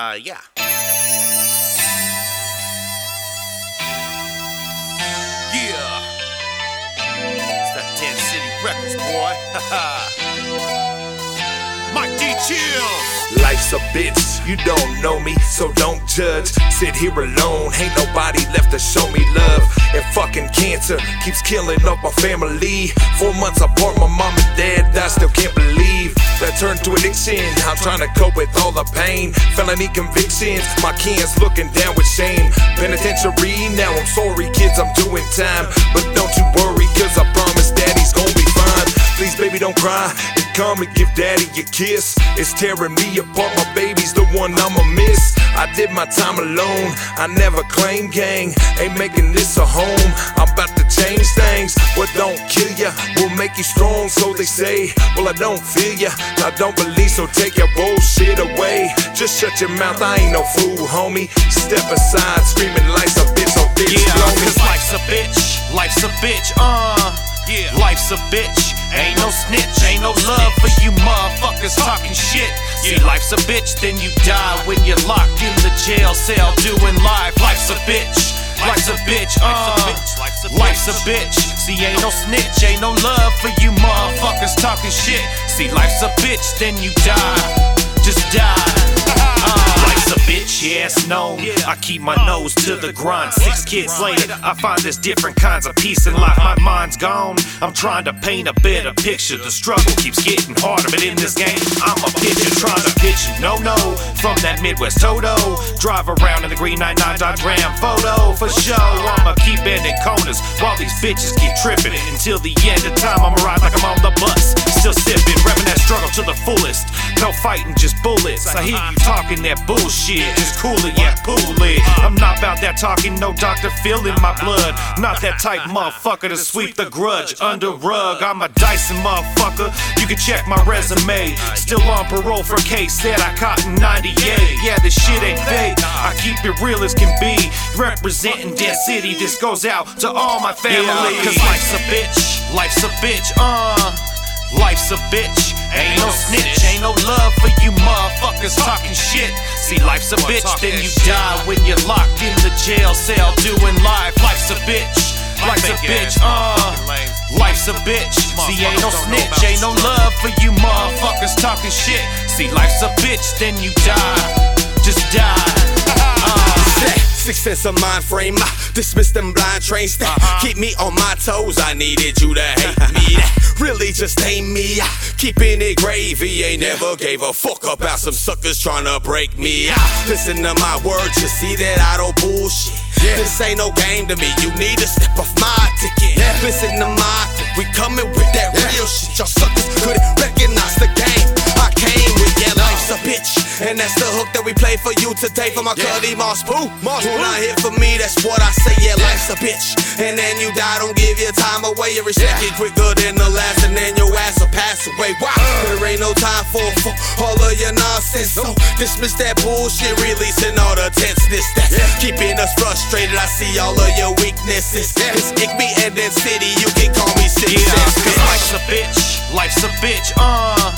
Uh, yeah. Yeah. It's that 10 City Records, boy. Mike D. Chill. Life's a bitch, you don't know me, so don't judge. Sit here alone, ain't nobody left to show me love. And fucking cancer keeps killing off my family. Four months apart, my mom and dad, I still can't believe turned to addiction. I'm trying to cope with all the pain. Felony convictions, my kids looking down with shame. Penitentiary, now I'm sorry, kids, I'm doing time. But don't you worry, cause I promise daddy's gonna be fine. Please, baby, don't cry. Come and give daddy a kiss. It's tearing me apart, my baby's the one I'ma miss. I did my time alone, I never claimed gang. Ain't making this a home, I'm about to change things. What don't kill ya will make you strong, so they say. Well, I don't feel ya, I don't believe, so take your bullshit away. Just shut your mouth, I ain't no fool, homie. Step aside, screaming life's a bitch, so bitch, Yeah, cause life's a bitch, life's a bitch, uh. Yeah. Life's a bitch, ain't no snitch, ain't no love for you motherfuckers talking shit. See, life's a bitch, then you die when you're locked in the jail cell doing life. Life's a bitch, life's a bitch, uh. Life's a bitch, see, ain't no snitch, ain't no love for you motherfuckers talking shit. See, life's a bitch, then you die, just die. Uh, life's a bitch, it's known. I keep my nose to the grind. Six kids later, I find there's different kinds of peace in life. My mind's gone. I'm trying to paint a better picture. The struggle keeps getting harder, but in this game, I'm a pitcher trying to pitch you. No, no, from that Midwest Toto. Drive around in the green 99 Dodge Ram photo for show. I'ma keep bending corners while these bitches keep tripping. Until the end of time, I'ma ride like I'm on the bus. Still sipping, revving that struggle to the fullest. No fighting, bullets. I hear you talking that bullshit. Just cool it, yeah, cool it. I'm not about that talking, no Dr. Phil in my blood. Uh. Not that type motherfucker to sweep the grudge under rug. I'm a Dyson motherfucker. You can check my resume. Uh, Still on parole for a case that I caught in 98. Yeah, this shit ain't fake. I keep it real as can be. Representing Dead City, this goes out to all my family. Cause life's a bitch, life's a bitch, uh. Life's a bitch, ain't no snitch, ain't no love for you motherfuckers talking shit. See, life's a bitch, then you die when you're locked in the jail cell doing life. Life's a bitch, life's a bitch, uh. Life's a bitch, see, ain't no snitch, ain't no love for you motherfuckers talking shit. See, life's a bitch, then you die, just die. Sik Sence of mind frame, I dismiss them blind trains. That uh-huh. Keep me on my toes, I needed you to hate me. That really just ain't me. I Keeping it gravy, ain't never gave a fuck about some suckers trying to break me. Listen to my words, you see that I don't bullshit. Yeah. This ain't no game to me, you need to step off my ticket. Listen to my, we coming with that real shit. Y'all suckers couldn't recognize that's the hook that we play for you today for my Cuddy Moss Pooh. Who not here for me, that's what I say, yeah, life's a bitch. And then you die, don't give your time away. Every second quicker than the last, and then your ass will pass away. Wow, there ain't no time for, for all of your nonsense. So dismiss that bullshit, releasing all the tenseness that's keeping us frustrated. I see all of your weaknesses. It's Igby and then City, you can call me Six Yeah, cause life's a bitch, life's a bitch, uh.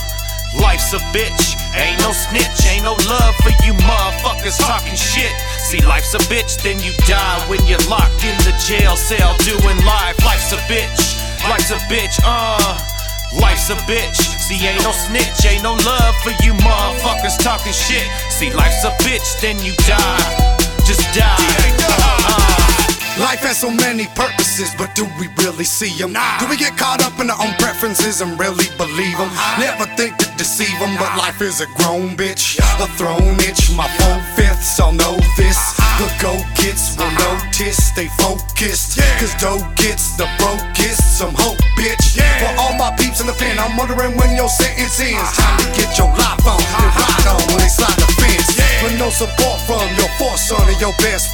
Life's a bitch, ain't no snitch, ain't no love for you motherfuckers talking shit. See, life's a bitch, then you die when you're locked in the jail cell doing life. Life's a bitch, life's a bitch, uh. Life's a bitch, see, ain't no snitch, ain't no love for you motherfuckers talking shit. See, life's a bitch, then you die, just die. Uh. Life has so many purposes, but do we really see them? Do we get caught up in our own preferences and really believe them? Uh-huh. Never think to deceive them, but life is a grown bitch. A throne itch, my four fifths all know this. Uh-huh. The go gets will uh-huh. notice, stay focused. Yeah. Cause dough gets the brokest, some hope, bitch. Yeah. For all my peeps in the pen, I'm wondering when your sentence ends. Time to get your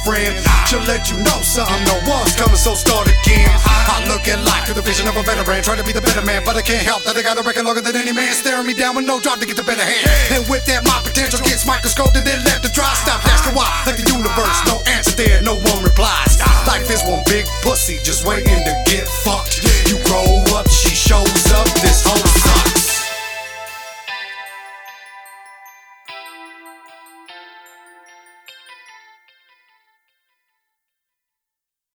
friend. Should let you know something, no one's coming, so start again. I look at life through the vision of a veteran, trying to be the better man, but I can't help that I got a record longer than any man, staring me down with no job to get the better hand. And with that, my potential gets microscoped and then left to dry. Stop asking why, like the universe, no answer there, no one replies. Life is one big pussy, just waiting to get fucked.